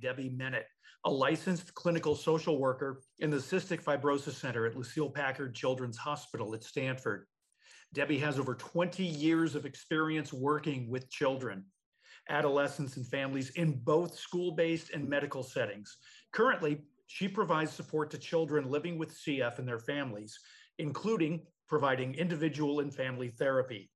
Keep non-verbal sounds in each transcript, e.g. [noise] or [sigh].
Debbie Menet, a licensed clinical social worker in the Cystic Fibrosis Center at Lucile Packard Children's Hospital at Stanford. Debbie has over 20 years of experience working with children, adolescents, and families in both school based and medical settings. Currently, she provides support to children living with CF and their families, including providing individual and family therapy.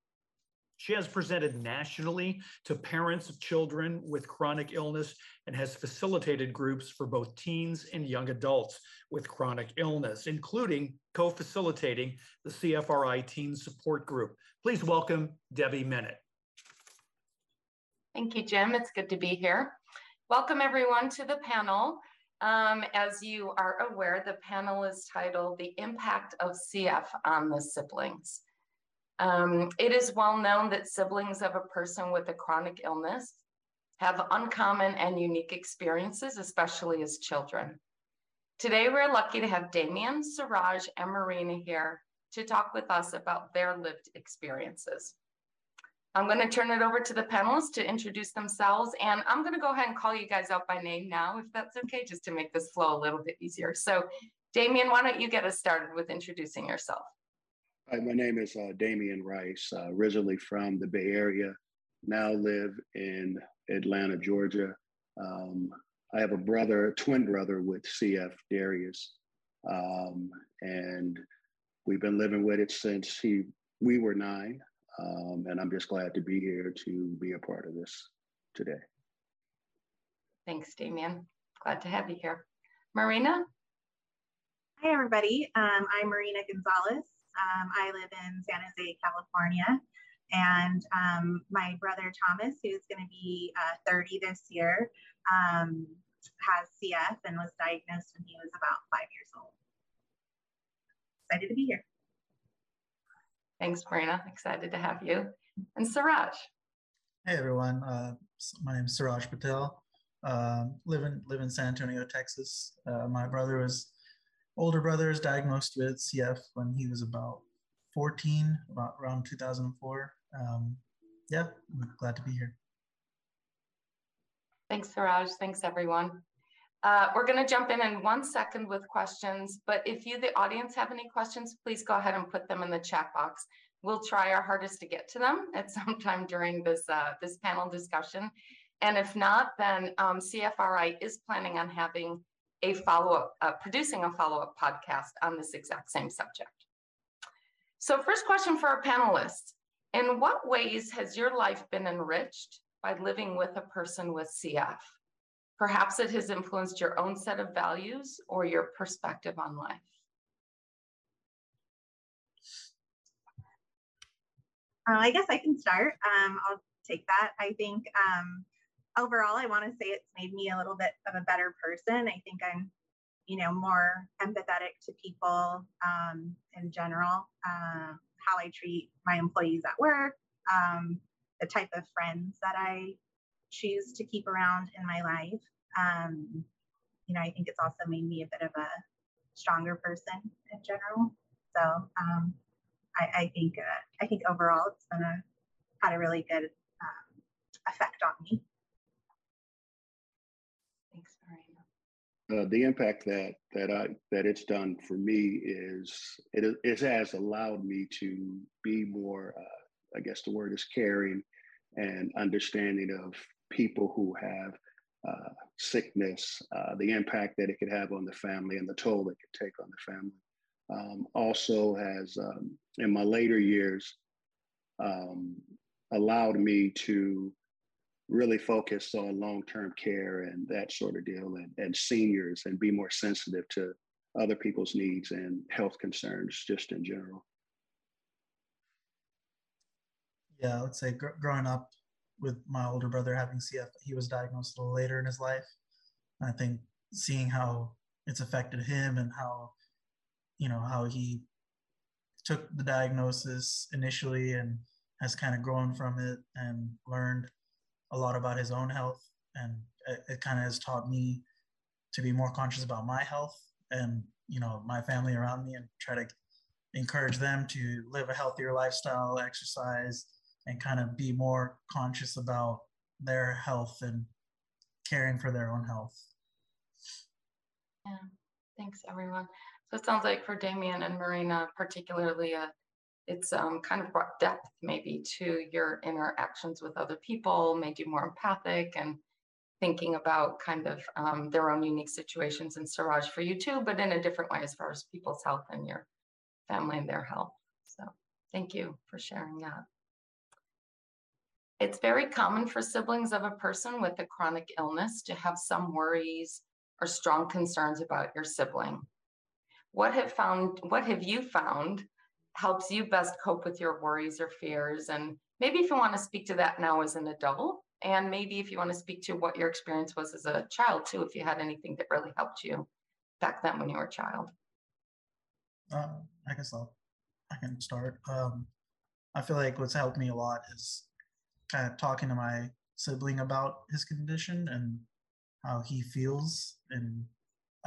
She has presented nationally to parents of children with chronic illness and has facilitated groups for both teens and young adults with chronic illness, including co facilitating the CFRI Teen Support Group. Please welcome Debbie Menet. Thank you, Jim. It's good to be here. Welcome, everyone, to the panel. Um, as you are aware, the panel is titled The Impact of CF on the Siblings. Um, it is well known that siblings of a person with a chronic illness have uncommon and unique experiences, especially as children. Today, we're lucky to have Damian, Suraj, and Marina here to talk with us about their lived experiences. I'm going to turn it over to the panelists to introduce themselves, and I'm going to go ahead and call you guys out by name now, if that's okay, just to make this flow a little bit easier. So, Damian, why don't you get us started with introducing yourself? Hi, my name is uh, Damian Rice, uh, originally from the Bay Area, now live in Atlanta, Georgia. Um, I have a brother, a twin brother with CF, Darius, um, and we've been living with it since he we were nine, um, and I'm just glad to be here to be a part of this today. Thanks, Damian. Glad to have you here. Marina? Hi, everybody. Um, I'm Marina Gonzales. Um, I live in San Jose, California. And um, my brother Thomas, who's going to be uh, 30 this year, um, has CF and was diagnosed when he was about five years old. Excited to be here. Thanks, Marina. Excited to have you. And Suraj. Hey, everyone. Uh, my name is Suraj Patel. Uh, live, in, live in San Antonio, Texas. Uh, my brother was older brother is diagnosed with CF when he was about 14, about around 2004. Um, yeah, I'm glad to be here. Thanks, Suraj. Thanks, everyone. Uh, we're going to jump in in one second with questions, but if you, the audience, have any questions, please go ahead and put them in the chat box. We'll try our hardest to get to them [laughs] at some time during this, uh, this panel discussion. And if not, then um, CFRI is planning on having a follow-up, uh, producing a follow-up podcast on this exact same subject. So first question for our panelists. In what ways has your life been enriched by living with a person with CF? Perhaps it has influenced your own set of values or your perspective on life. Uh, I guess I can start. Um, I'll take that. I think um, overall, I want to say it's made me a little bit of a better person. I think I'm, you know, more empathetic to people um, in general, uh, how I treat my employees at work, um, the type of friends that I choose to keep around in my life. Um, you know, I think it's also made me a bit of a stronger person in general. So um, I, I, think uh, I think overall it's been a had a really good um, effect on me. Uh, the impact that that I that it's done for me is it, it has allowed me to be more uh, I guess the word is caring and understanding of people who have uh, sickness, uh, the impact that it could have on the family and the toll it could take on the family. Um, also has um, in my later years um, allowed me to really focus on long-term care and that sort of deal and, and seniors and be more sensitive to other people's needs and health concerns just in general. Yeah i would say gr- growing up with my older brother having cf he was diagnosed a little later in his life. I think seeing how it's affected him and how you know how he took the diagnosis initially and has kind of grown from it and learned a lot about his own health, and it, it kind of has taught me to be more conscious about my health and you know my family around me, and try to encourage them to live a healthier lifestyle, exercise, and kind of be more conscious about their health and caring for their own health. Yeah, thanks everyone. So it sounds like for Damian and Marina, particularly, uh, it's um, kind of brought depth maybe to your interactions with other people, made you more empathic and thinking about kind of um, their own unique situations in Suraj for you too, but in a different way as far as people's health and your family and their health. So thank you for sharing that. It's very common for siblings of a person with a chronic illness to have some worries or strong concerns about your sibling. What have found what have you found helps you best cope with your worries or fears and maybe if you want to speak to that now as an adult and maybe if you want to speak to what your experience was as a child too, if you had anything that really helped you back then when you were a child. Um, I guess I'll, I can start. Um, I feel like what's helped me a lot is kind of talking to my sibling about his condition and how he feels and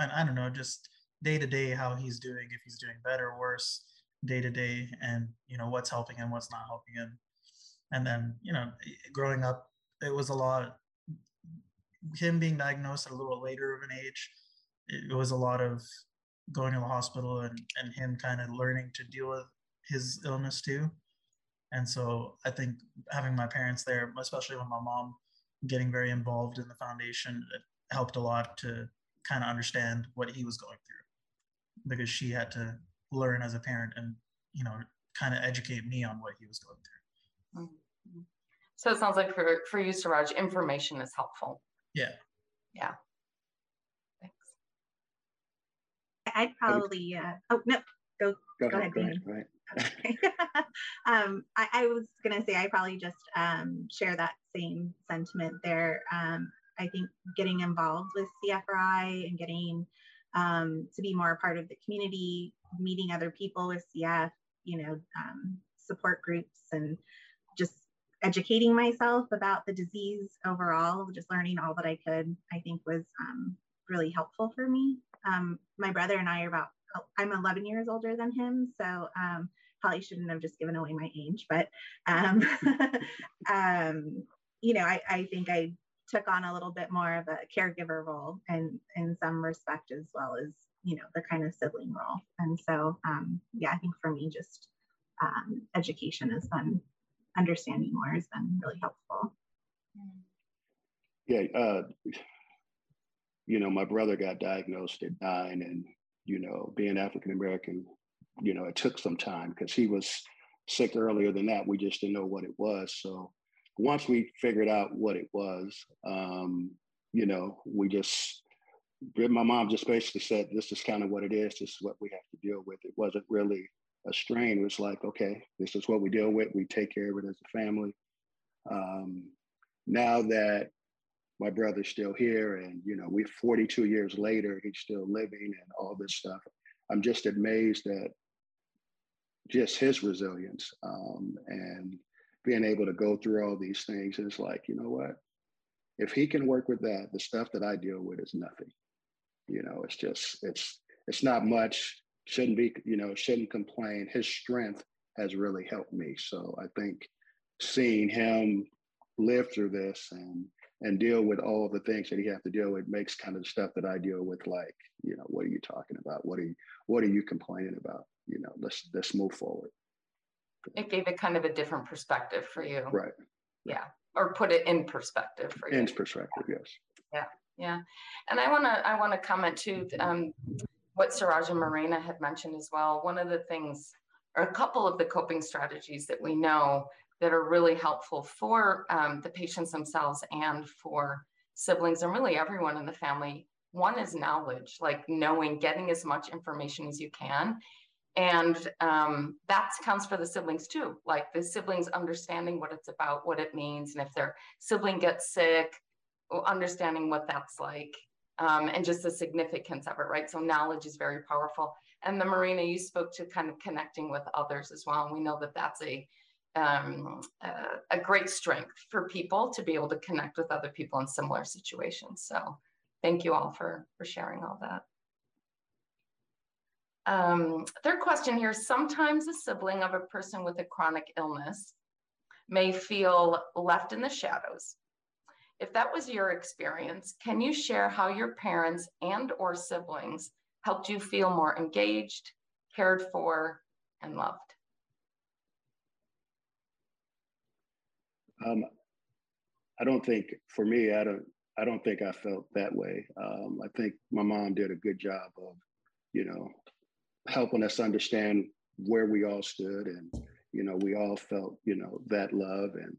and I don't know, just day to day how he's doing, if he's doing better or worse day to day and you know what's helping him, what's not helping him. And then, you know, growing up it was a lot him being diagnosed at a little later of an age it, was a lot of going to the hospital and, and him kind of learning to deal with his illness too and so i think having my parents there especially with my mom getting very involved in the foundation it helped a lot to kind of understand what he was going through because she had to learn as a parent and you know kind of educate me on what he was going through mm-hmm. So it sounds like for, for you, Suraj, information is helpful. Yeah. Yeah. Thanks. I'd probably, uh, oh, no, go, go, go ahead. Go ahead, go ahead. [laughs] Okay. [laughs] um, I, I, was going to say, I probably just um, share that same sentiment there. Um, I think getting involved with CFRI and getting um, to be more a part of the community, meeting other people with CF, you know, um, support groups and just educating myself about the disease overall, just learning all that I could, I think was um, really helpful for me. Um, my brother and I are about, I'm 11 years older than him. So um, probably shouldn't have just given away my age, but, um, [laughs] you know, I, I think I took on a little bit more of a caregiver role and in some respect as well as, you know, the kind of sibling role. And so, um, yeah, I think for me, just education has been understanding more has been really helpful. Yeah, uh, you know, my brother got diagnosed at nine, and you know, being African American, you know, it took some time because he was sick earlier than that. We just didn't know what it was. So once we figured out what it was, um, you know, we just my mom just basically said, "This is kind of what it is. This is what we have to deal with." It wasn't really a strain It was like, okay, this is what we deal with. We take care of it as a family. Um, now that my brother's still here and, you know, we're 42 years later, he's still living and all this stuff. I'm just amazed at just his resilience um, and being able to go through all these things. It's like, you know what? If he can work with that, the stuff that I deal with is nothing. You know, it's just, it's, it's not much shouldn't be, you know, shouldn't complain. His strength has really helped me. So I think seeing him live through this and and deal with all the things that he have to deal with makes kind of the stuff that I deal with like, you know, what are you talking about? What are you what are you complaining about? You know, let's let's move forward. It gave it kind of a different perspective for you. Right. Yeah. Or put it in perspective for you. In perspective, yes. Yeah. Yeah. And I wanna I wanna comment too. Um, what Suraj and Marina had mentioned as well, one of the things, or a couple of the coping strategies that we know that are really helpful for um, the patients themselves and for siblings and really everyone in the family. One is knowledge, like knowing, getting as much information as you can. And um, that counts for the siblings too, like the siblings understanding what it's about, what it means. And if their sibling gets sick, understanding what that's like um, and just the significance of it, right? So knowledge is very powerful. And the Marina, you spoke to kind of connecting with others as well. And we know that that's a um, a great strength for people to be able to connect with other people in similar situations. So thank you all for, for sharing all that. Um, third question here, sometimes a sibling of a person with a chronic illness may feel left in the shadows If that was your experience, can you share how your parents and or siblings helped you feel more engaged, cared for, and loved? Um, I don't think for me, I don't I don't think I felt that way. Um, I think my mom did a good job of, you know, helping us understand where we all stood and you know we all felt you know that love. And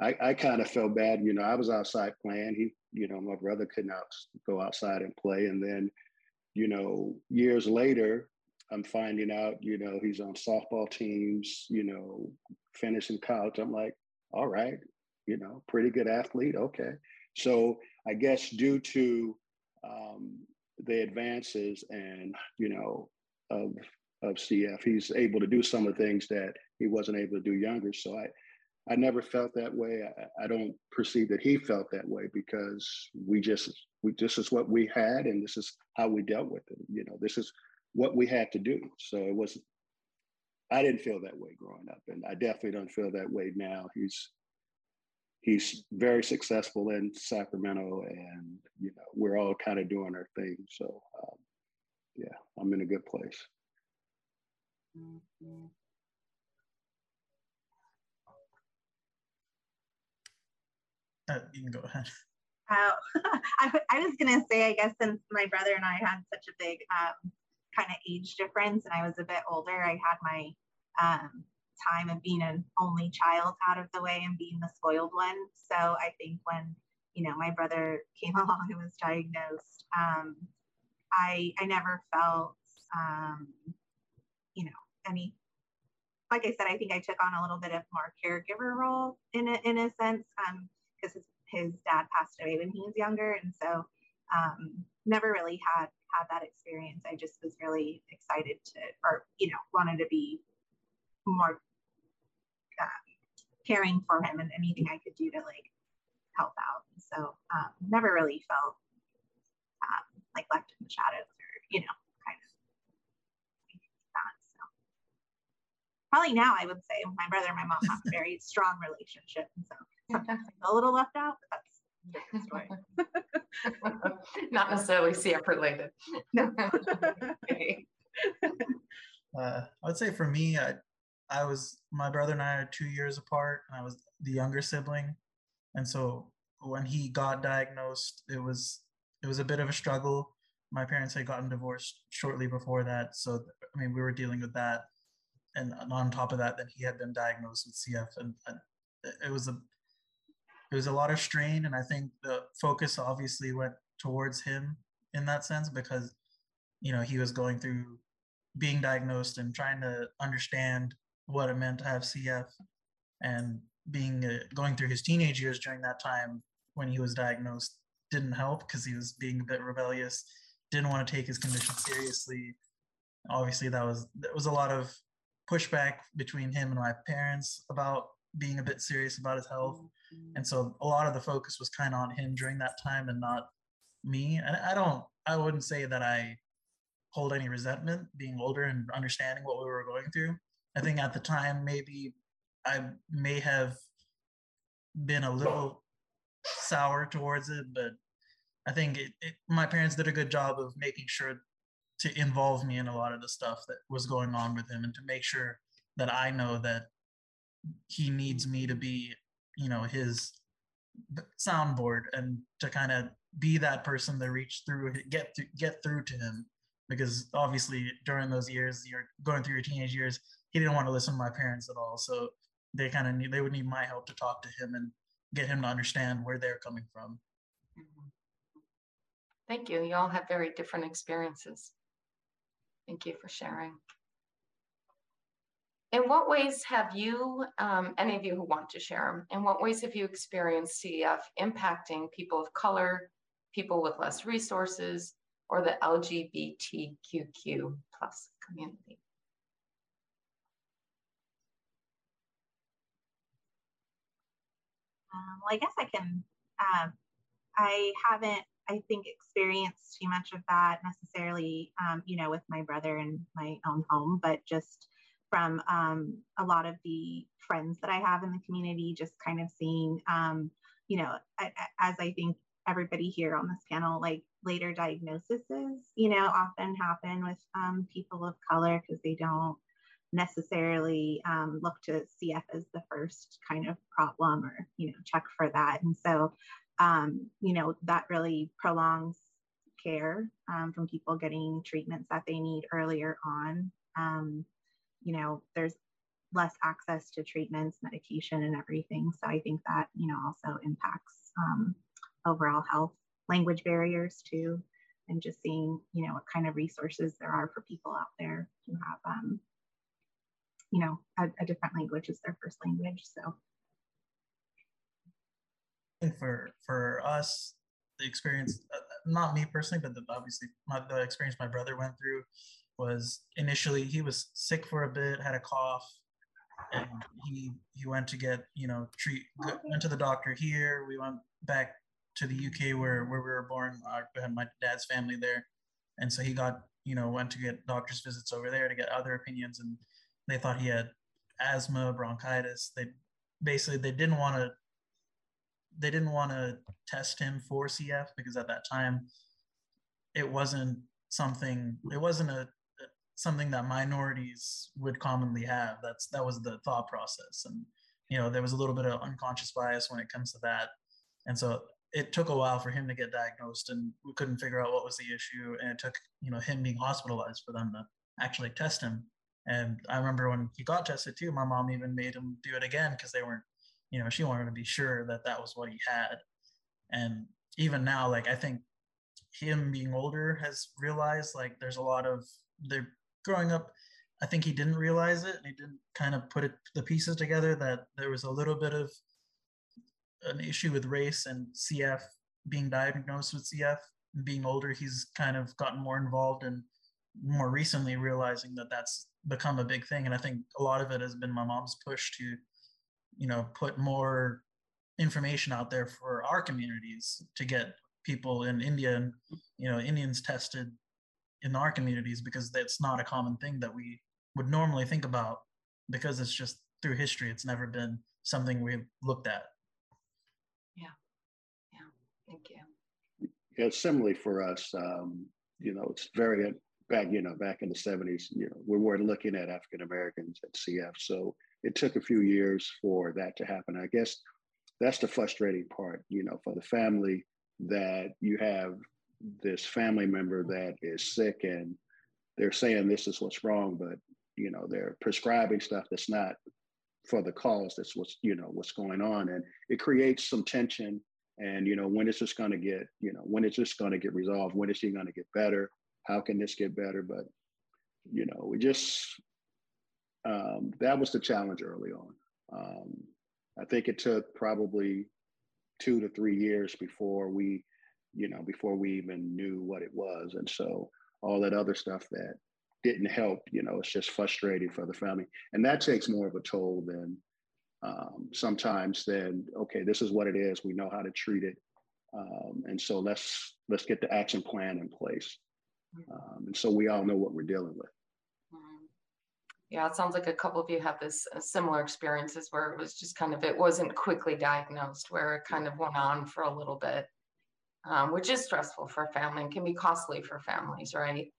i i kind of felt bad you know i was outside playing. He you know my brother could not go outside and play. And then you know years later i'm finding out you know he's on softball teams you know finishing college. I'm like all right you know pretty good athlete okay. So i guess due to um, the advances and you know of of CF. He's able to do some of the things that he wasn't able to do younger. So I, I never felt that way. I, I don't perceive that he felt that way because we just we this is what we had and this is how we dealt with it. You know, this is what we had to do. So it was I didn't feel that way growing up, and I definitely don't feel that way now. He's he's very successful in Sacramento, and you know we're all kind of doing our thing. So um, yeah, I'm in a good place. Uh, you can go ahead. Uh, [laughs] I, I was going to say, I guess since my brother and I had such a big um, kind of age difference and I was a bit older, I had my um, time of being an only child out of the way and being the spoiled one. So I think when, you know, my brother [laughs] came along and was diagnosed, um, I, I never felt, um, you know, any like I said, I think I took on a little bit of more caregiver role in a, in a sense because um, his, dad passed away when he was younger. And so um, never really had had that experience. I just was really excited to, or, you know, wanted to be more uh, caring for him and anything I could do to like help out. So um, never really felt um, like left in the shadows or, you know, kind of that. So probably now I would say my brother and my mom have a very [laughs] strong relationship. And so sometimes I feel a little left out, but that's story. [laughs] [laughs] Not necessarily CF related. No. okay. uh, I would say for me, I, I was, my brother and I are two years apart, and I was the younger sibling. And so when he got diagnosed, it was, it was a bit of a struggle. My parents had gotten divorced shortly before that. So, I mean, we were dealing with that and on top of that, then he had been diagnosed with CF, and, and it was a it was a lot of strain, and I think the focus obviously went towards him in that sense because you know he was going through being diagnosed and trying to understand what it meant to have CF, and being uh, going through his teenage years during that time when he was diagnosed didn't help because he was being a bit rebellious, didn't want to take his condition seriously. Obviously, that was there was a lot of pushback between him and my parents about being a bit serious about his health. And so a lot of the focus was kind of on him during that time and not me. And I don't, I wouldn't say that I hold any resentment being older and understanding what we were going through. I think at the time, maybe I may have been a little sour towards it, but I think it, it, my parents did a good job of making sure to involve me in a lot of the stuff that was going on with him and to make sure that I know that he needs me to be, you know, his soundboard and to kind of be that person to reach through, get to, get through to him. Because obviously, during those years, you're going through your teenage years, he didn't want to listen to my parents at all. So they kind of need, they would need my help to talk to him and get him to understand where they're coming from. Thank you. You all have very different experiences. Thank you for sharing. In what ways have you, um, any of you who want to share, in what ways have you experienced CF impacting people of color, people with less resources, or the LGBTQQ plus community? Um, well, I guess I can, um, I haven't I think, experienced too much of that necessarily, um, you know, with my brother in my own home, but just from um, a lot of the friends that I have in the community, just kind of seeing, um, you know, as I think everybody here on this panel, like later diagnoses, you know, often happen with um, people of color because they don't necessarily um, look to CF as the first kind of problem or, you know, check for that. And so, um, you know, that really prolongs care um, from people getting treatments that they need earlier on. Um, you know, there's less access to treatments, medication, and everything. So I think that, you know, also impacts um, overall health, language barriers too, and just seeing, you know, what kind of resources there are for people out there who have, um, you know, a, a different language as their first language. So. For for us, the experience, uh, not me personally, but the, obviously my, the experience my brother went through was initially he was sick for a bit, had a cough, and he he went to get you know treat went to the doctor here. We went back to the UK where where we were born. I had my dad's family there, and so he got you know went to get doctor's visits over there to get other opinions, and they thought he had asthma, bronchitis. They basically they didn't want to they didn't want to test him for CF because at that time it wasn't something it wasn't a something that minorities would commonly have. That's that was the thought process. And you know there was a little bit of unconscious bias when it comes to that. And so it took a while for him to get diagnosed and we couldn't figure out what was the issue. And it took you know him being hospitalized for them to actually test him and i remember when he got tested too my mom even made him do it again because they weren't you know she wanted to be sure that that was what he had. And even now like i think him being older has realized like there's a lot of there growing up i think he didn't realize it. And he didn't kind of put it the pieces together that there was a little bit of an issue with race and cf being diagnosed with cf and being older he's kind of gotten more involved and more recently realizing that that's become a big thing. And i think a lot of it has been my mom's push to you know put more information out there for our communities to get people in India and you know Indians tested in our communities because that's not a common thing that we would normally think about because it's just through history. It's never been something we've looked at. Yeah. Yeah. Thank you. Yeah similarly for us. Um, you know it's very back you know back in the 70s you know we were looking at african americans at cf so it took a few years for that to happen. I guess that's the frustrating part, you know, for the family that you have this family member that is sick and they're saying this is what's wrong, but you know, they're prescribing stuff that's not for the cause. That's what's, you know, what's going on. And it creates some tension. And, you know, when is this going to get, you know, when is this going to get resolved? When is he going to get better? How can this get better? But, you know, we just, um, that was the challenge early on. Um, I think it took probably two to three years before we, you know, before we even knew what it was. And so all that other stuff that didn't help, you know, it's just frustrating for the family. And that takes more of a toll than um, sometimes than, okay, this is what it is. We know how to treat it. Um, and so let's let's get the action plan in place. Um, and so we all know what we're dealing with. Yeah, it sounds like a couple of you have this uh, similar experiences where it was just kind of, it wasn't quickly diagnosed, where it kind of went on for a little bit, um, which is stressful for a family and can be costly for families, right?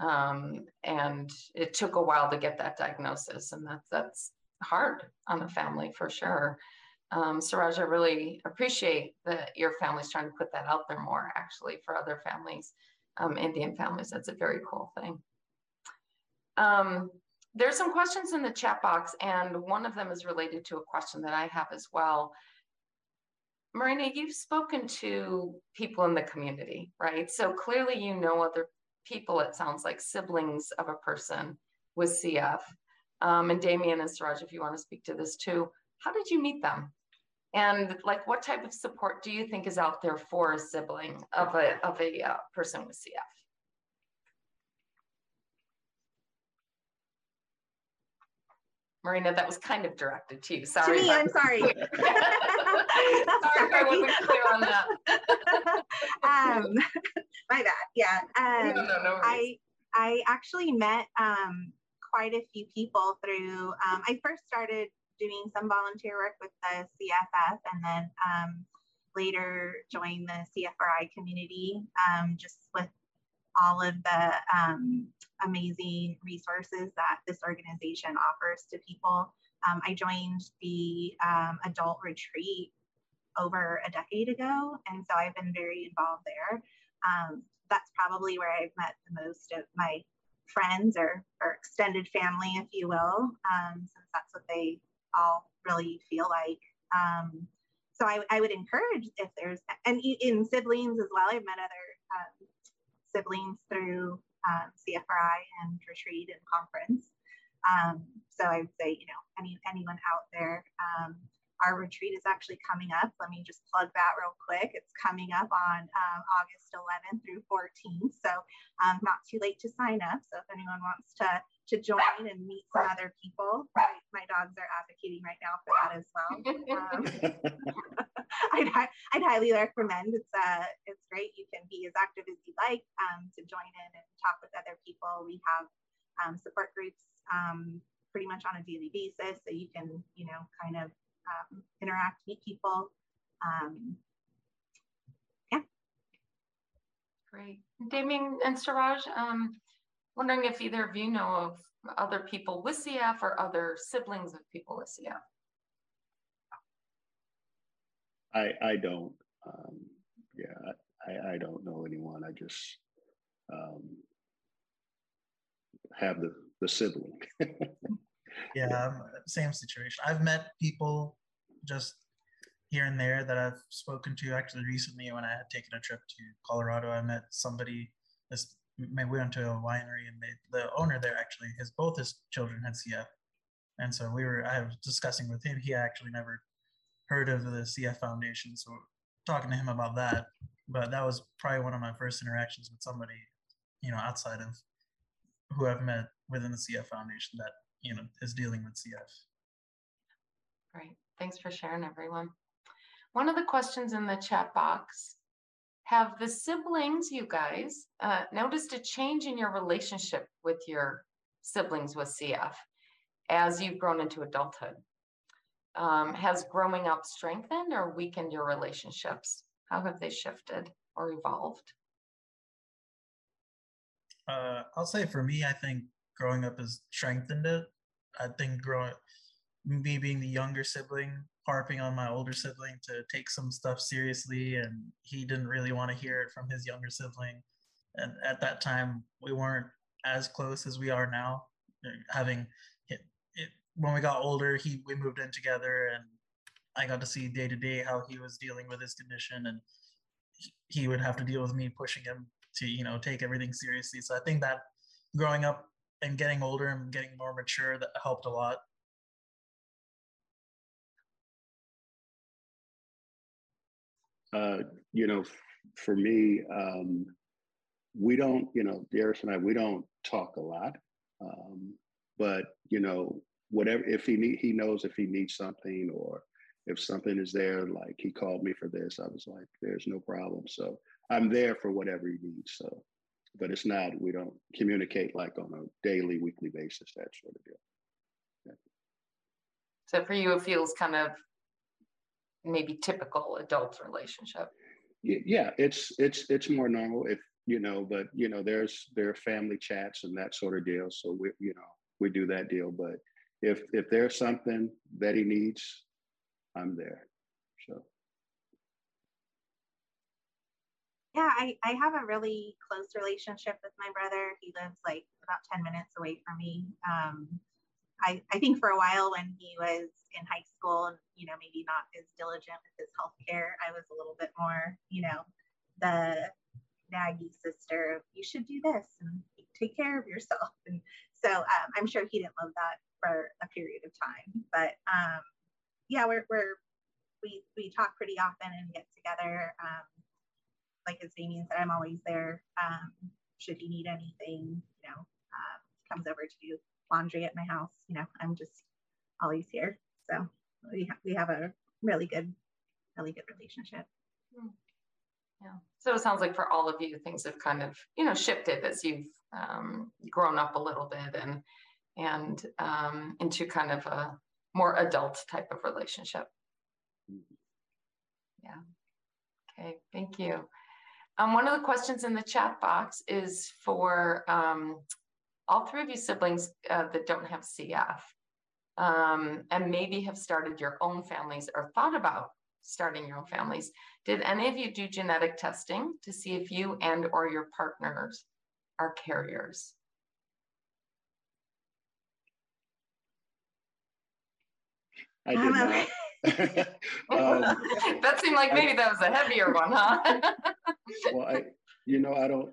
Um, and it took a while to get that diagnosis, and that's that's hard on a family for sure. Um, Suraj, I really appreciate that your family's trying to put that out there more, actually, for other families, um, Indian families. That's a very cool thing. Um, there's some questions in the chat box, and one of them is related to a question that I have as well. Marina, you've spoken to people in the community, right? So clearly you know other people, it sounds like siblings of a person with CF. Um, and Damian and Suraj, if you want to speak to this too, how did you meet them? And like, what type of support do you think is out there for a sibling of a, of a uh, person with CF? Marina, that was kind of directed to you. Sorry. To me, I'm sorry. [laughs] sorry if I [laughs] wasn't clear on that. [laughs] um, my bad. Yeah. Um, no, no, no I I actually met um, quite a few people through, um, I first started doing some volunteer work with the CFF and then um, later joined the CFRI community um, just with all of the um, amazing resources that this organization offers to people. Um, I joined the um, adult retreat over a decade ago, and so I've been very involved there. Um, that's probably where I've met the most of my friends or, or extended family, if you will, um, since that's what they all really feel like. Um, so I, I, would encourage if there's, and in siblings as well, I've met other um, siblings through um, CFRI and retreat and conference. Um, so I would say, you know, any anyone out there, um, our retreat is actually coming up. Let me just plug that real quick. It's coming up on um, August 11th through 14th. So um, not too late to sign up. So if anyone wants to to join and meet some other people, my, my dogs are advocating right now for that as well. Um, [laughs] I'd, I'd highly recommend. It's uh, it's great. You can be as active as you like um, to join in and talk with other people. We have um, support groups um, pretty much on a daily basis, so you can you know kind of um, interact, meet people. Um, yeah. Great. Damian and Suraj, um, wondering if either of you know of other people with CF or other siblings of people with CF. I, I don't. Um, yeah, I, I don't know anyone. I just um, have the, the sibling. [laughs] yeah, same situation. I've met people just here and there that I've spoken to. Actually, recently when I had taken a trip to Colorado, I met somebody. This we went to a winery, and they, the owner there actually, his both his children had CF, and so we were. I was discussing with him. He actually never heard of the CF Foundation, so talking to him about that. But that was probably one of my first interactions with somebody, you know, outside of who I've met within the CF Foundation that you know is dealing with CF. Great, thanks for sharing, everyone. One of the questions in the chat box: Have the siblings, you guys, uh, noticed a change in your relationship with your siblings with CF as you've grown into adulthood? Um, has growing up strengthened or weakened your relationships? How have they shifted or evolved? Uh, I'll say for me, I think growing up has strengthened it. I think growing, me being the younger sibling, harping on my older sibling to take some stuff seriously, and he didn't really want to hear it from his younger sibling. And at that time, we weren't as close as we are now. Having it, it when we got older, he we moved in together, and I got to see day to day how he was dealing with his condition, and he would have to deal with me pushing him to you know take everything seriously. So I think that growing up and getting older and getting more mature that helped a lot. Uh, you know, for me, um, we don't, you know, Darius and I, we don't talk a lot, um, but you know, whatever if he need, he knows if he needs something or if something is there, like he called me for this, I was like, there's no problem. So I'm there for whatever he needs. So but it's not, we don't communicate like on a daily, weekly basis, that sort of deal. Yeah. So for you, it feels kind of maybe typical adult relationship. Yeah, it's it's it's more normal if you know, but you know, there's there are family chats and that sort of deal. So we you know we do that deal. But if if there's something that he needs, I'm there. So yeah, I, I have a really close relationship with my brother. He lives like about 10 minutes away from me. Um, I, I think for a while when he was in high school and, you know, maybe not as diligent with his healthcare, I was a little bit more, you know, the naggy sister, you should do this and take care of yourself. [laughs] And so um, I'm sure he didn't love that for a period of time. But um, yeah, we're, we're, we, we talk pretty often and get together. Um, like as Damian said, I'm always there. Um, should he need anything, you know, uh, comes over to do laundry at my house, you know, I'm just always here. So we, ha- we have a really good, really good relationship. Hmm. Yeah. So it sounds like for all of you, things have kind of, you know, shifted as you've um, grown up a little bit and and um, into kind of a more adult type of relationship. Yeah. Okay, thank you. Um, one of the questions in the chat box is for um, all three of you siblings uh, that don't have CF um, and maybe have started your own families or thought about starting your own families. Did any of you do genetic testing to see if you and or your partners are carriers? I did not. [laughs] [laughs] [laughs] um, [laughs] that seemed like maybe I, that was a heavier one, huh? well, I, you know, I don't.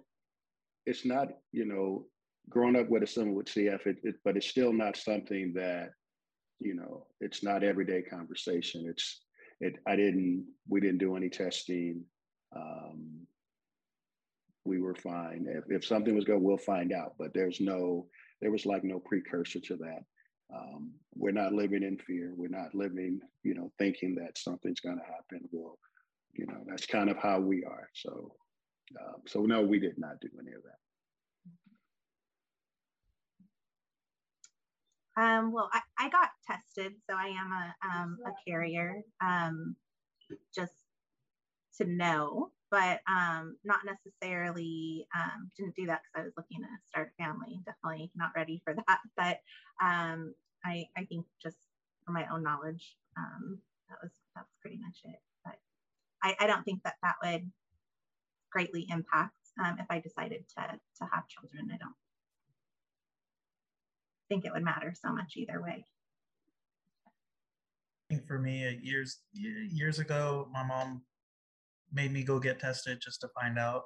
It's not, you know, growing up with a son with CF, it, it, but it's still not something that, you know, it's not everyday conversation. It's, it. I didn't. We didn't do any testing. Um, we were fine. If, if something was good, we'll find out. But there's no. There was like no precursor to that. Um, we're not living in fear. We're not living, you know, thinking that something's going to happen. Well, you know, that's kind of how we are. So, um, so no, we did not do any of that. Um, well, I, I got tested, so I am a, um, a carrier, um, just to know, but um, not necessarily um, didn't do that because I was looking to start a family. Definitely not ready for that, [laughs] but um, I, I think just for my own knowledge, um, that was that was pretty much it. But I, I don't think that that would greatly impact um, if I decided to to have children. I don't think it would matter so much either way. For me, uh, years years ago, my mom made me go get tested just to find out,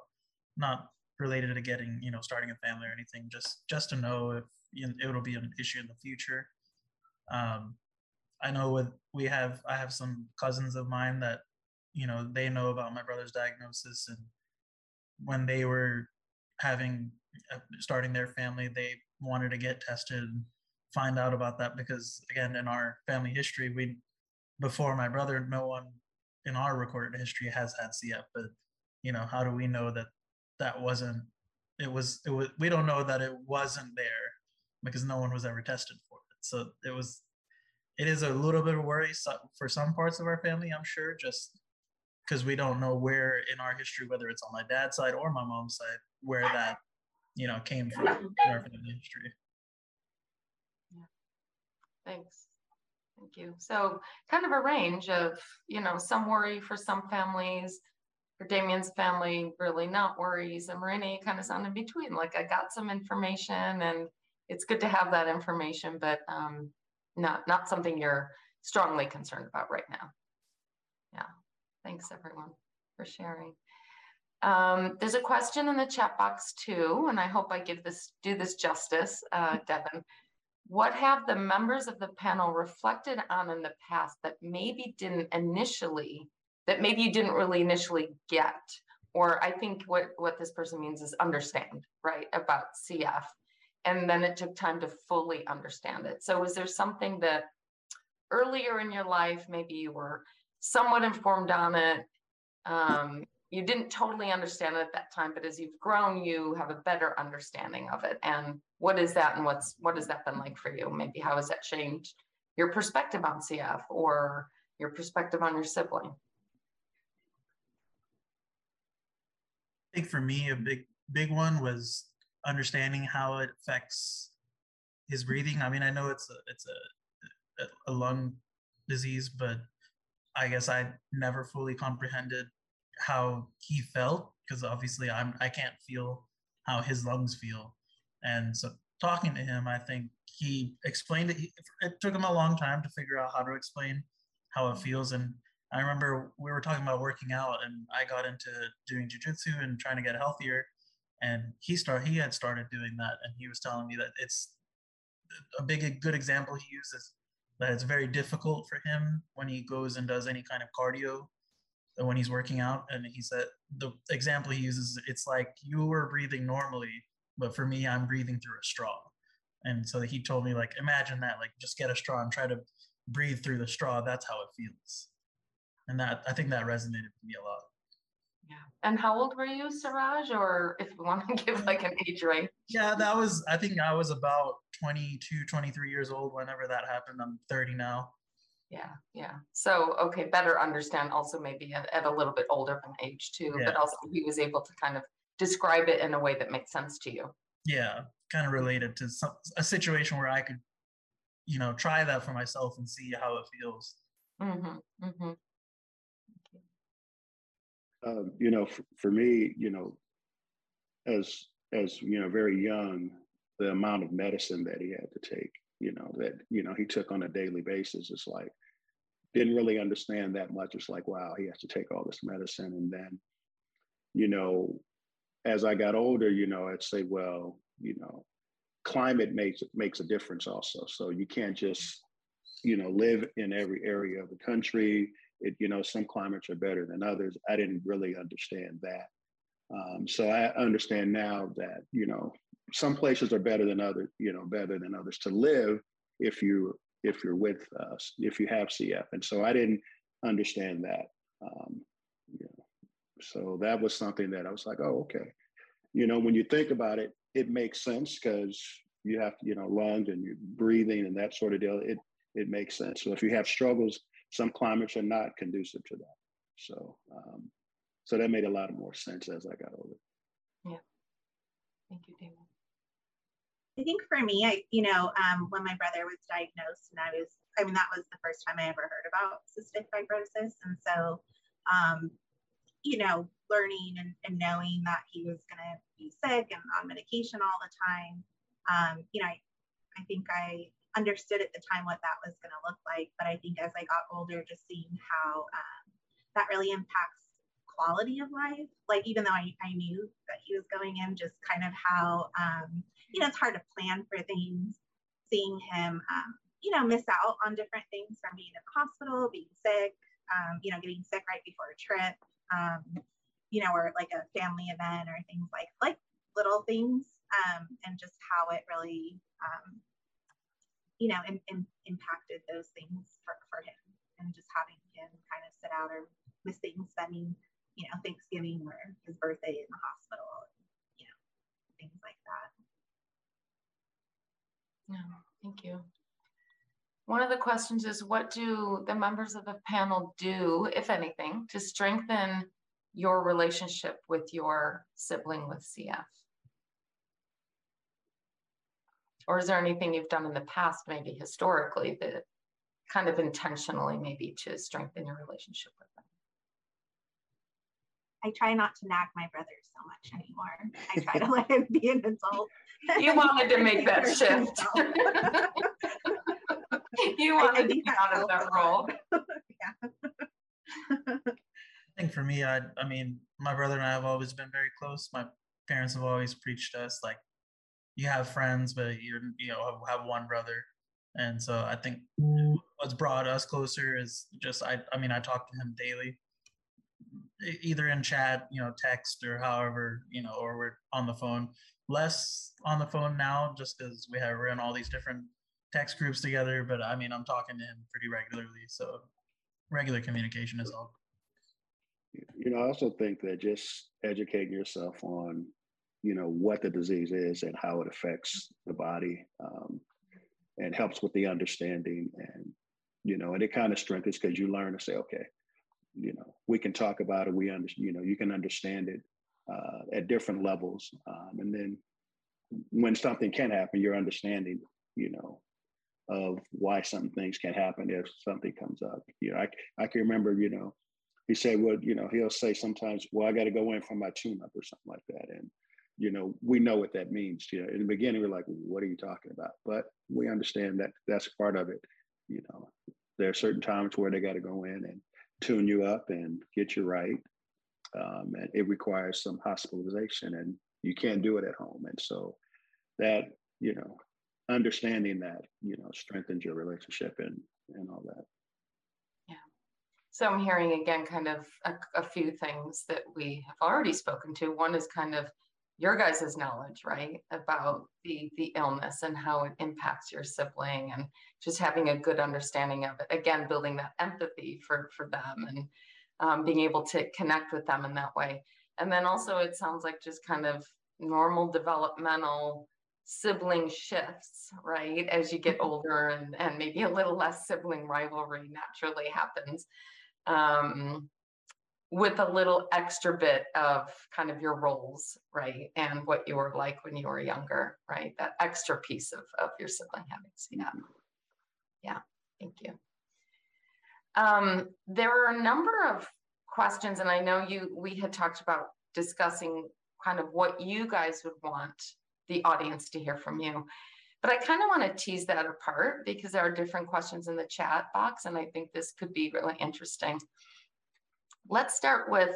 not related to getting you know starting a family or anything, just just to know if it'll be an issue in the future. Um, I know with we have I have some cousins of mine that you know they know about my brother's diagnosis and when they were having uh, starting their family they wanted to get tested and find out about that because again in our family history we before my brother no one in our recorded history has had cf but you know how do we know that that wasn't it was it was we don't know that it wasn't there because no one was ever tested for it. So it was it is a little bit of worry for some parts of our family i'm sure just because we don't know where in our history whether it's on my dad's side or my mom's side where that you know came from in our family history. Yeah. thanks thank you so kind of a range of you know some worry for some families for Damian's family, really not worries. And Marina, kind of sound in between. Like I got some information and it's good to have that information, but um, not not something you're strongly concerned about right now. Yeah, thanks everyone for sharing. Um, there's a question in the chat box too, and I hope I give this do this justice, uh, Devin. What have the members of the panel reflected on in the past that maybe didn't initially, that maybe you didn't really initially get? Or I think what, what this person means is understand, right, about CF and then it took time to fully understand it. So was there something that earlier in your life, maybe you were somewhat informed on it, um, you didn't totally understand it at that time, but as you've grown, you have a better understanding of it. And what is that, and what's what has that been like for you? Maybe how has that changed your perspective on CF or your perspective on your sibling? I think for me, a big big one was understanding how it affects his breathing. I mean, I know it's a it's a a lung disease, but I guess I never fully comprehended how he felt because obviously I'm I can't feel how his lungs feel, and so talking to him, I think he explained it. It took him a long time to figure out how to explain how it feels, and I remember we were talking about working out, and I got into doing jujitsu and trying to get healthier, and he start he had started doing that and he was telling me that it's a big good example he uses that it's very difficult for him when he goes and does any kind of cardio when he's working out and he said the example he uses it's like you were breathing normally but for me i'm breathing through a straw and so he told me like imagine that like just get a straw and try to breathe through the straw that's how it feels and that i think that resonated with me a lot Yeah. And how old were you, Suraj? Or if you want to [laughs] give like an age range? Yeah, that was, I think I was about 22, 23 years old whenever that happened. I'm 30 now. Yeah, yeah. So, okay, better understand also maybe at, at a little bit older of an age too, Yeah. but also he was able to kind of describe it in a way that makes sense to you. Yeah, kind of related to some, a situation where I could, you know, try that for myself and see how it feels. Mm-hmm, mm-hmm. um, you know, for, for me, you know, as as you know, very young, the amount of medicine that he had to take, you know, that you know he took on a daily basis, it's like didn't really understand that much. It's like, wow, he has to take all this medicine, and then, you know, as I got older, you know, I'd say, well, you know, climate makes makes a difference also. So you can't just, you know, live in every area of the country it, you know, some climates are better than others. I didn't really understand that. Um, so I understand now that, you know, some places are better than other you know, better than others to live if you if you're with us, if you have CF. And so I didn't understand that. Um, you know, so that was something that I was like, oh, okay. You know, when you think about it, it makes sense because you have, you know, lungs and you're breathing and that sort of deal. It it makes sense. So if you have struggles some climates are not conducive to that. So, um, so that made a lot of more sense as I got older. Yeah. Thank you, David. I think for me, I, you know, um, when my brother was diagnosed and I was, I mean, that was the first time I ever heard about cystic fibrosis. And so, um, you know, learning and, and knowing that he was going to be sick and on medication all the time, um, you know, I, I think I understood at the time what that was going to look like. But I think as I got older, just seeing how um, that really impacts quality of life, like even though I, I knew that he was going in, just kind of how, um, you know, it's hard to plan for things, seeing him, um, you know, miss out on different things from being in the hospital, being sick, um, you know, getting sick right before a trip, um, you know, or like a family event or things like, like little things um, and just how it really um, you know, in, in, impacted those things for, for him and just having him kind of sit out or missing spending, you know, Thanksgiving or his birthday in the hospital, you know, things like that. Yeah, thank you. One of the questions is what do the members of the panel do, if anything, to strengthen your relationship with your sibling with CF? Or is there anything you've done in the past, maybe historically, that kind of intentionally maybe to strengthen your relationship with them? I try not to nag my brother so much anymore. I try to let him be an adult. [laughs] You wanted to make that [laughs] shift. [laughs] you wanted I, I to get out of that role. yeah. I think for me, I I mean, my brother and I have always been very close. My parents have always preached to us like you have friends, but you're you know have one brother, and so I think mm. what's brought us closer is just I I mean I talk to him daily, either in chat, you know, text or however you know, or we're on the phone. Less on the phone now, just because we have we're in all these different text groups together. But I mean, I'm talking to him pretty regularly, so regular communication is all. You know, I also think that just educating yourself on you know what the disease is and how it affects the body um, and helps with the understanding and you know and it kind of strengthens because you learn to say okay you know we can talk about it we understand you know you can understand it uh, at different levels um, and then when something can happen you're understanding you know of why some things can happen if something comes up you know i, I can remember you know he said well you know he'll say sometimes well i got to go in for my tune up or something like that and you know, we know what that means. You know, in the beginning, we're like, what are you talking about? But we understand that that's part of it. You know, there are certain times where they got to go in and tune you up and get you right. Um, and it requires some hospitalization and you can't do it at home. And so that, you know, understanding that, you know, strengthens your relationship and, and all that. Yeah. So I'm hearing again kind of a, a few things that we have already spoken to. One is kind of your guys' knowledge, right, about the the illness and how it impacts your sibling, and just having a good understanding of it. Again, building that empathy for for them, and um, being able to connect with them in that way. And then also, it sounds like just kind of normal developmental sibling shifts, right? As you get older and, and maybe a little less sibling rivalry naturally happens. Um, with a little extra bit of kind of your roles, right? And what you were like when you were younger, right? That extra piece of, of your sibling habits. Yeah. Yeah. Thank you. Um, there are a number of questions, and I know you we had talked about discussing kind of what you guys would want the audience to hear from you. But I kind of want to tease that apart because there are different questions in the chat box, and I think this could be really interesting. Let's start with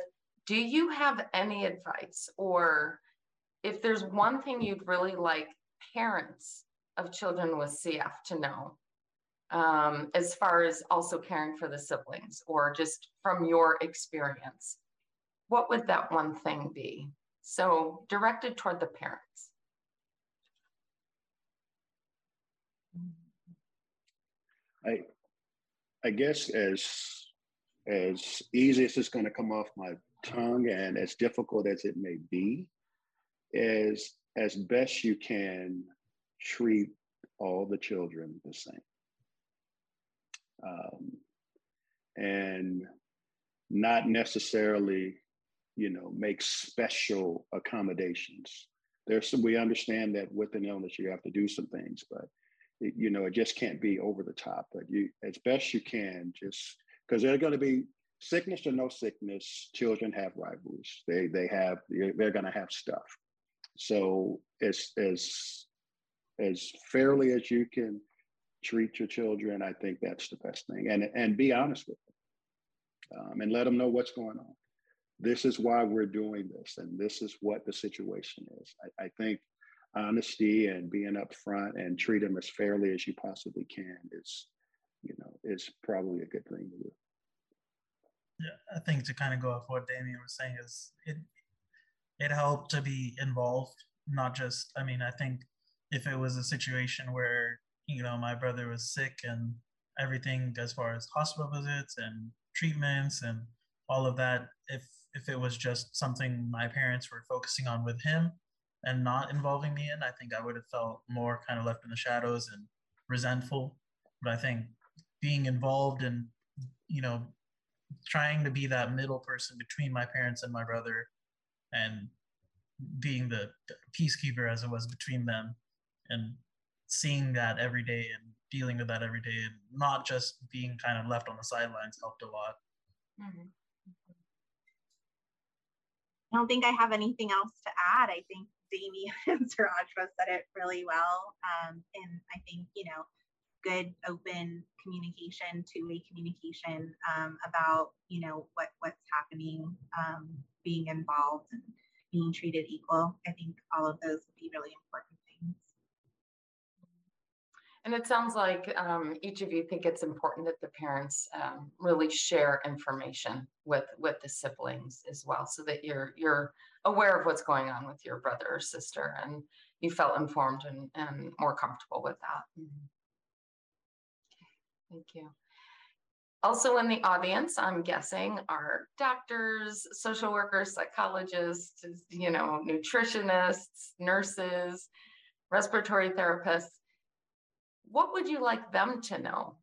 Do you have any advice, or if there's one thing you'd really like parents of children with CF to know, um, as far as also caring for the siblings, or just from your experience, what would that one thing be? So, directed toward the parents. I I guess as as easy as it's going to come off my tongue and as difficult as it may be, is as best you can treat all the children the same. Um, and not necessarily, you know, make special accommodations. There's some, we understand that with an illness, you have to do some things, but it, you know, it just can't be over the top, but you, as best you can, just because they're going to be sickness or no sickness, children have rivalries. They they have they're going to have stuff. So as as as fairly as you can treat your children, I think that's the best thing, and and be honest with them, um, and let them know what's going on. This is why we're doing this, and this is what the situation is. I, I think honesty and being upfront and treat them as fairly as you possibly can is, you know, is probably a good thing to do. Yeah, I think to kind of go off what Damian was saying is it it helped to be involved, not just. I mean, I think if it was a situation where you know my brother was sick and everything as far as hospital visits and treatments and all of that, if if it was just something my parents were focusing on with him, and not involving me in, I think I would have felt more kind of left in the shadows and resentful. But I think being involved and, you know, trying to be that middle person between my parents and my brother and being the peacekeeper as it was between them and seeing that every day and dealing with that every day and not just being kind of left on the sidelines helped a lot. Mm-hmm. I don't think I have anything else to add. I think Damian [laughs] and Surajva said it really well. Um, and I think, you know, good open communication, two-way communication um, about, you know, what what's happening, um, being involved and being treated equal. I think all of those would be really important things. And it sounds like um, each of you think it's important that the parents um, really share information with with the siblings as well, so that you're you're aware of what's going on with your brother or sister, and you felt informed and, and more comfortable with that. Mm-hmm. Thank you. Also in the audience, I'm guessing, are doctors, social workers, psychologists, you know, nutritionists, nurses, respiratory therapists what would you like them to know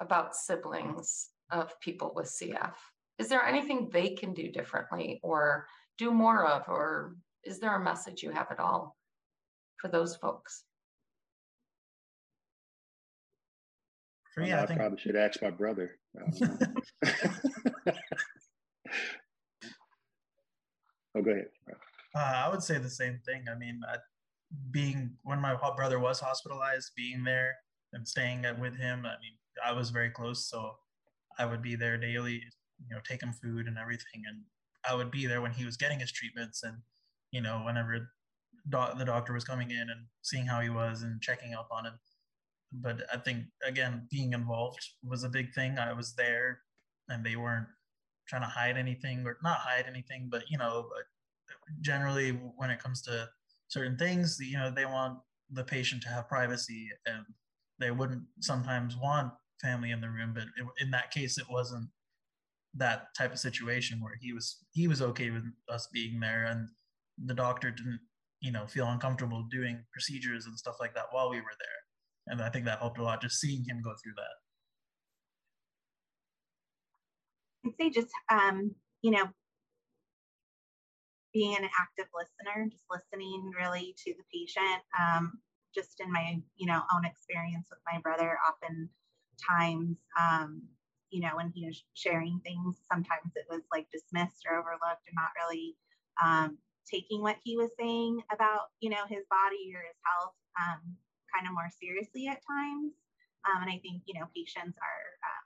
about siblings of people with CF? Is there anything they can do differently or do more of, or is there a message you have at all for those folks? For I, I think... probably should ask my brother. [laughs] oh, go ahead. Uh, I would say the same thing. I mean, I, being when my brother was hospitalized, being there and staying with him. I mean, I was very close, so I would be there daily, you know, take him food and everything, and I would be there when he was getting his treatments, and you know, whenever the doctor was coming in and seeing how he was and checking up on him. But I think again, being involved was a big thing. I was there, and they weren't trying to hide anything or not hide anything, but you know, but generally when it comes to certain things you know they want the patient to have privacy and they wouldn't sometimes want family in the room but in that case it wasn't that type of situation where he was he was okay with us being there and the doctor didn't you know feel uncomfortable doing procedures and stuff like that while we were there and i think that helped a lot just seeing him go through that. I'd say just um you know being an active listener just listening really to the patient um just in my you know own experience with my brother often times um you know when he was sharing things sometimes it was like dismissed or overlooked and not really um taking what he was saying about you know his body or his health um, kind of more seriously at times. Um, and i think you know patients are um,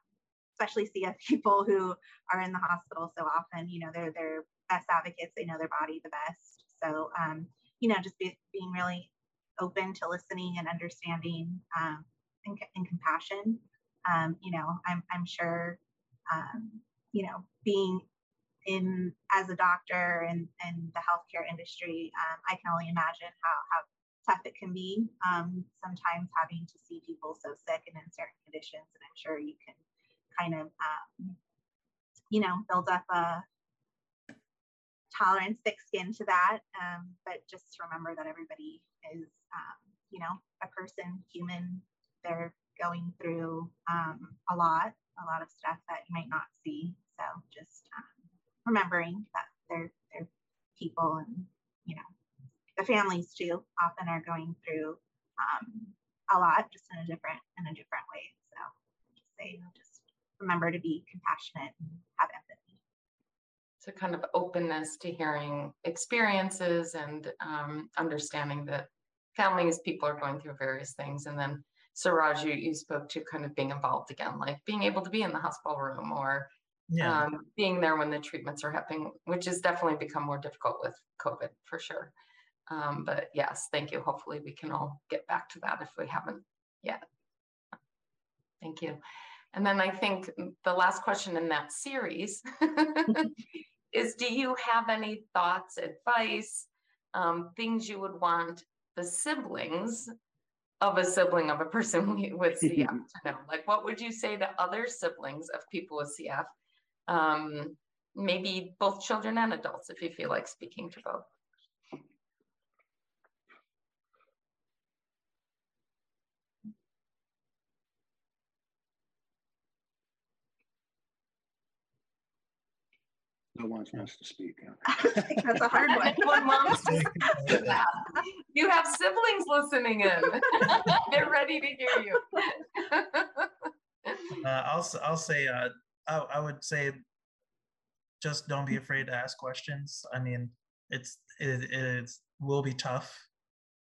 especially cf [laughs] people who are in the hospital so often you know they're they're best advocates. They know their body the best. So um, you know just be, being really open to listening and understanding um, and, and, compassion. Um, you know i'm, I'm sure you know being in as a doctor and, and the healthcare industry, um, I can only imagine how, how tough it can be um, sometimes having to see people so sick and in certain conditions. And I'm sure you can kind of, um, you know, build up a tolerance, thick skin to that. Um, but just remember that everybody is, um, you know, a person, human. They're going through um, a lot, a lot of stuff that you might not see. So just remembering that they're, they're people and, you know, the families too often are going through um, a lot just in a different, in a different way. So just say, just remember to be compassionate and have empathy. So kind of openness to hearing experiences and um, understanding that families, people are going through various things. And then Suraj, you, you spoke to kind of being involved again, like being able to be in the hospital room or yeah. um, being there when the treatments are happening, which has definitely become more difficult with COVID for sure. Um, but yes, thank you. Hopefully we can all get back to that if we haven't yet. Thank you. And then I think the last question in that series [laughs] [laughs] is, do you have any thoughts, advice, um, things you would want the siblings of a sibling of a person [laughs] with CF to know? Like, what would you say to other siblings of people with CF um, maybe both children and adults if you feel like speaking to both. No one wants to speak. [laughs] That's a hard one. [laughs] one wants [laughs] You have siblings listening in. They're ready to hear you. Uh, I'll I'll say uh, I, I would say just don't be afraid to ask questions. I mean, it's it it's will be tough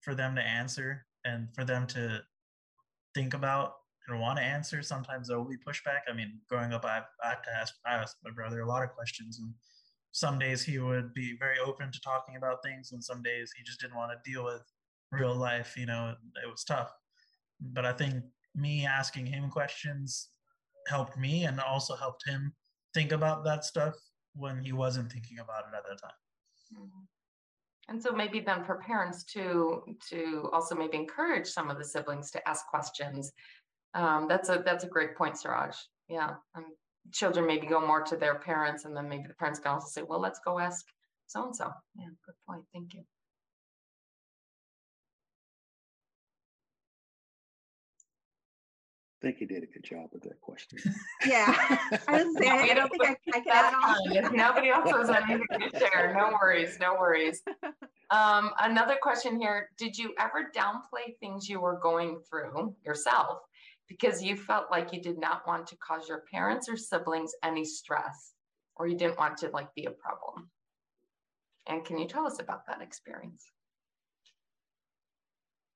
for them to answer and for them to think about want to answer. Sometimes there will be pushback. I mean, growing up, I've, I had to ask I asked my brother a lot of questions, and some days he would be very open to talking about things, and some days he just didn't want to deal with real life. You know, it was tough. But I think me asking him questions helped me and also helped him think about that stuff when he wasn't thinking about it at that time. Mm-hmm. And so maybe then for parents to to also maybe encourage some of the siblings to ask questions. Um, that's a that's a great point, Suraj. Yeah, um, children maybe go more to their parents, and then maybe the parents can also say, "Well, let's go ask so and so." Yeah, good point. Thank you. I think you did a good job with that question. [laughs] Yeah, I was saying, I don't think I, I can add on. If nobody else has anything to share, no worries, no worries. Um, another question here, did you ever downplay things you were going through yourself because you felt like you did not want to cause your parents or siblings any stress or you didn't want to like be a problem? And can you tell us about that experience?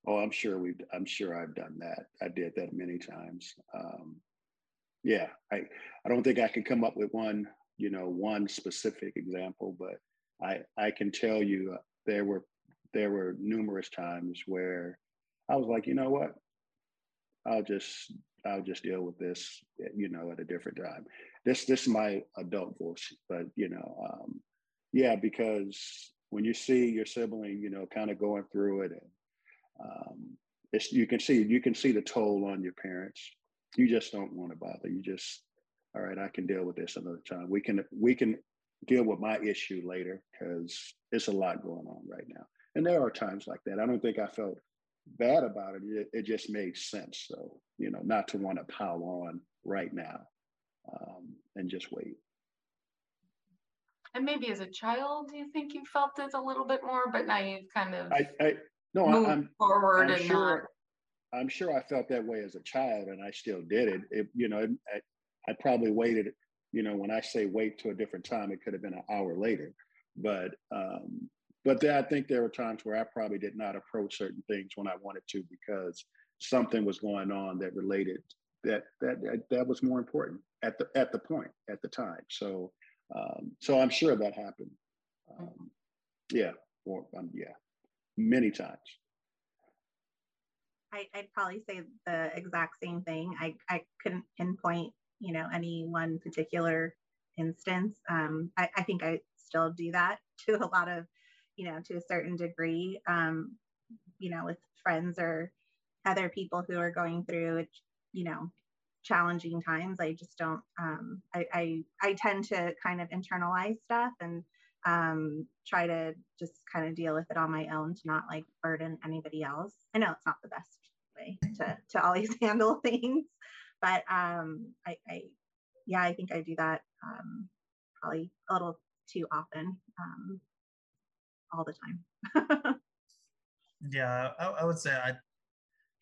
Oh, I'm sure we've. I'm sure I've done that. I did that many times. Um, yeah, I. I don't think I can come up with one. You know, one specific example, but I. I can tell you uh, there were there were numerous times where I was like, you know what, I'll just I'll just deal with this. You know, at a different time. This this is my adult voice, but you know, um, yeah, because when you see your sibling, you know, kind of going through it and um, it's you can see you can see the toll on your parents. You just don't want to bother. You just all right, I can deal with this another time. We can we can deal with my issue later because it's a lot going on right now. And there are times like that. I don't think I felt bad about it. It, it just made sense. So, you know, not to want to pile on right now um, and just wait. And maybe as a child, do you think you felt it a little bit more, but now you've kind of I, I no, moved I'm forward I'm and sure, I'm sure I felt that way as a child, and I still did it. it you know, I, I probably waited. You know, when I say wait to a different time, it could have been an hour later. But um, but I think there were times where I probably did not approach certain things when I wanted to because something was going on that related that that that, was more important at the at the point at the time. So um, so I'm sure that happened. Um, yeah, or um, yeah, many times. I, I'd probably say the exact same thing. I, I couldn't pinpoint, you know, any one particular instance. Um, I, I think I still do that [laughs] to a lot of, you know, to a certain degree, um, you know, with friends or other people who are going through, you know, challenging times. I just don't, um, I, I, I tend to kind of internalize stuff and um, try to just kind of deal with it on my own to not like burden anybody else. I know it's not the best way to, to always [laughs] handle things, but um, I, I, yeah, I think I do that um, probably a little too often, um, all the time. [laughs] yeah, I, I would say I,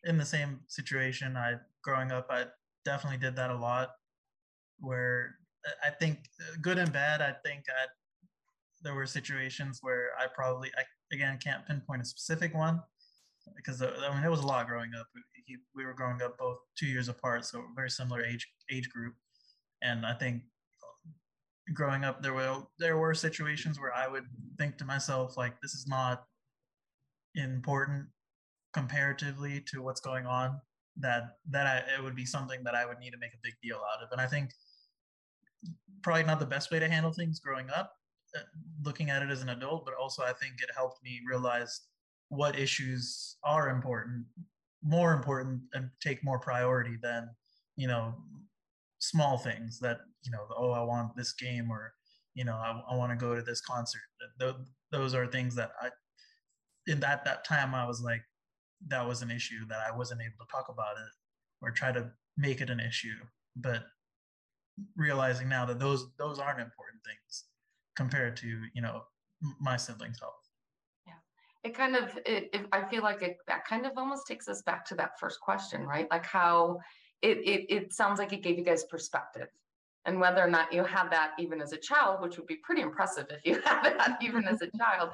in the same situation, I growing up, I definitely did that a lot. Where I think good and bad, I think I there were situations where I probably, I again can't pinpoint a specific one because uh, I mean there was a lot growing up. We, we were growing up both two years apart, so very similar age age group, and I think growing up there were there were situations where I would think to myself like this is not important comparatively to what's going on that that I, it would be something that I would need to make a big deal out of. And I think probably not the best way to handle things growing up uh, looking at it as an adult, but also I think it helped me realize what issues are important, more important, and take more priority than you know small things that you know oh I want this game or you know I, I want to go to this concert. Those, are things that I in that that time I was like that was an issue that I wasn't able to talk about it or try to make it an issue, but realizing now that those those aren't important things compared to you know my siblings' health. Yeah, it kind of it, it, I feel like it that kind of almost takes us back to that first question, right? Like how it it it sounds like it gave you guys perspective. And whether or not you had that even as a child, which would be pretty impressive if you [laughs] had that even as a [laughs] child,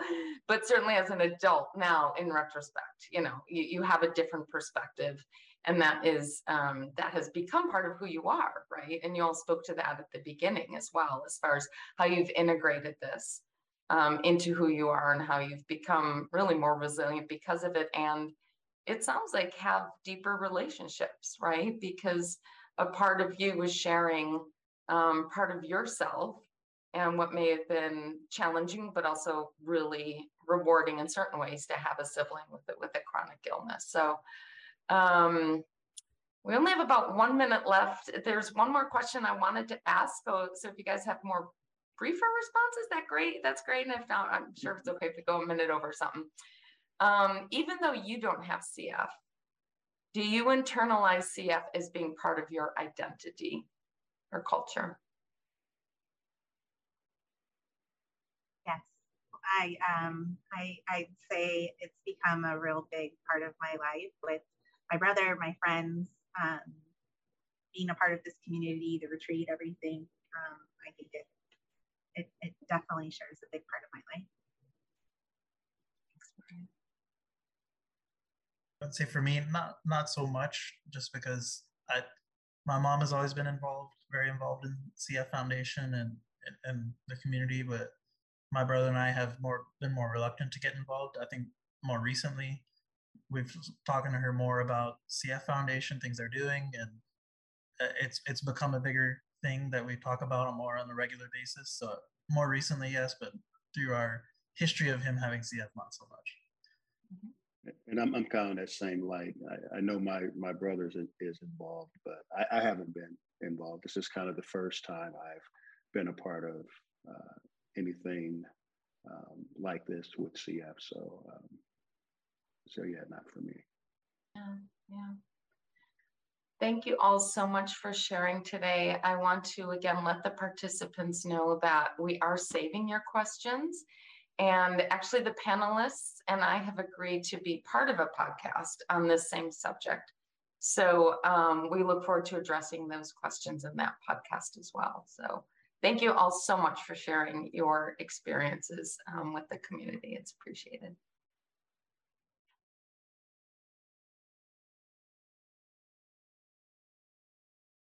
but certainly as an adult now, in retrospect, you know, you, you have a different perspective and that is um, that has become part of who you are right and you all spoke to that at the beginning as well as far as how you've integrated this um, into who you are and how you've become really more resilient because of it and it sounds like have deeper relationships right because a part of you was sharing um, part of yourself and what may have been challenging but also really rewarding in certain ways to have a sibling with it with a chronic illness so um, we only have about one minute left. There's one more question I wanted to ask. So, so if you guys have more briefer responses, that great. That's great. And if not, I'm sure it's okay if we go a minute over something. Um, even though you don't have CF, do you internalize CF as being part of your identity or culture? Yes, I um I I'd say it's become a real big part of my life with my brother, my friends, um, being a part of this community, the retreat, everything. Um, I think it, it, it definitely shares a big part of my life. I'd say for me, not not so much, just because I, my mom has always been involved, very involved in CF Foundation and and the community, but my brother and I have more been more reluctant to get involved. I think more recently, we've talking to her more about CF Foundation, things they're doing, and uh, it's it's become a bigger thing that we talk about more on a regular basis. So more recently, yes, but through our history of him having CF, not so much. And I'm, I'm kind of that same light. I, I know my my brother is, is involved, but I, I haven't been involved. This is kind of the first time I've been a part of uh, anything um, like this with CF. So, um, so yeah, not for me. Yeah, yeah. Thank you all so much for sharing today. I want to again let the participants know that we are saving your questions. And actually, the panelists and I have agreed to be part of a podcast on this same subject. So um, we look forward to addressing those questions in that podcast as well. So thank you all so much for sharing your experiences um, with the community. It's appreciated.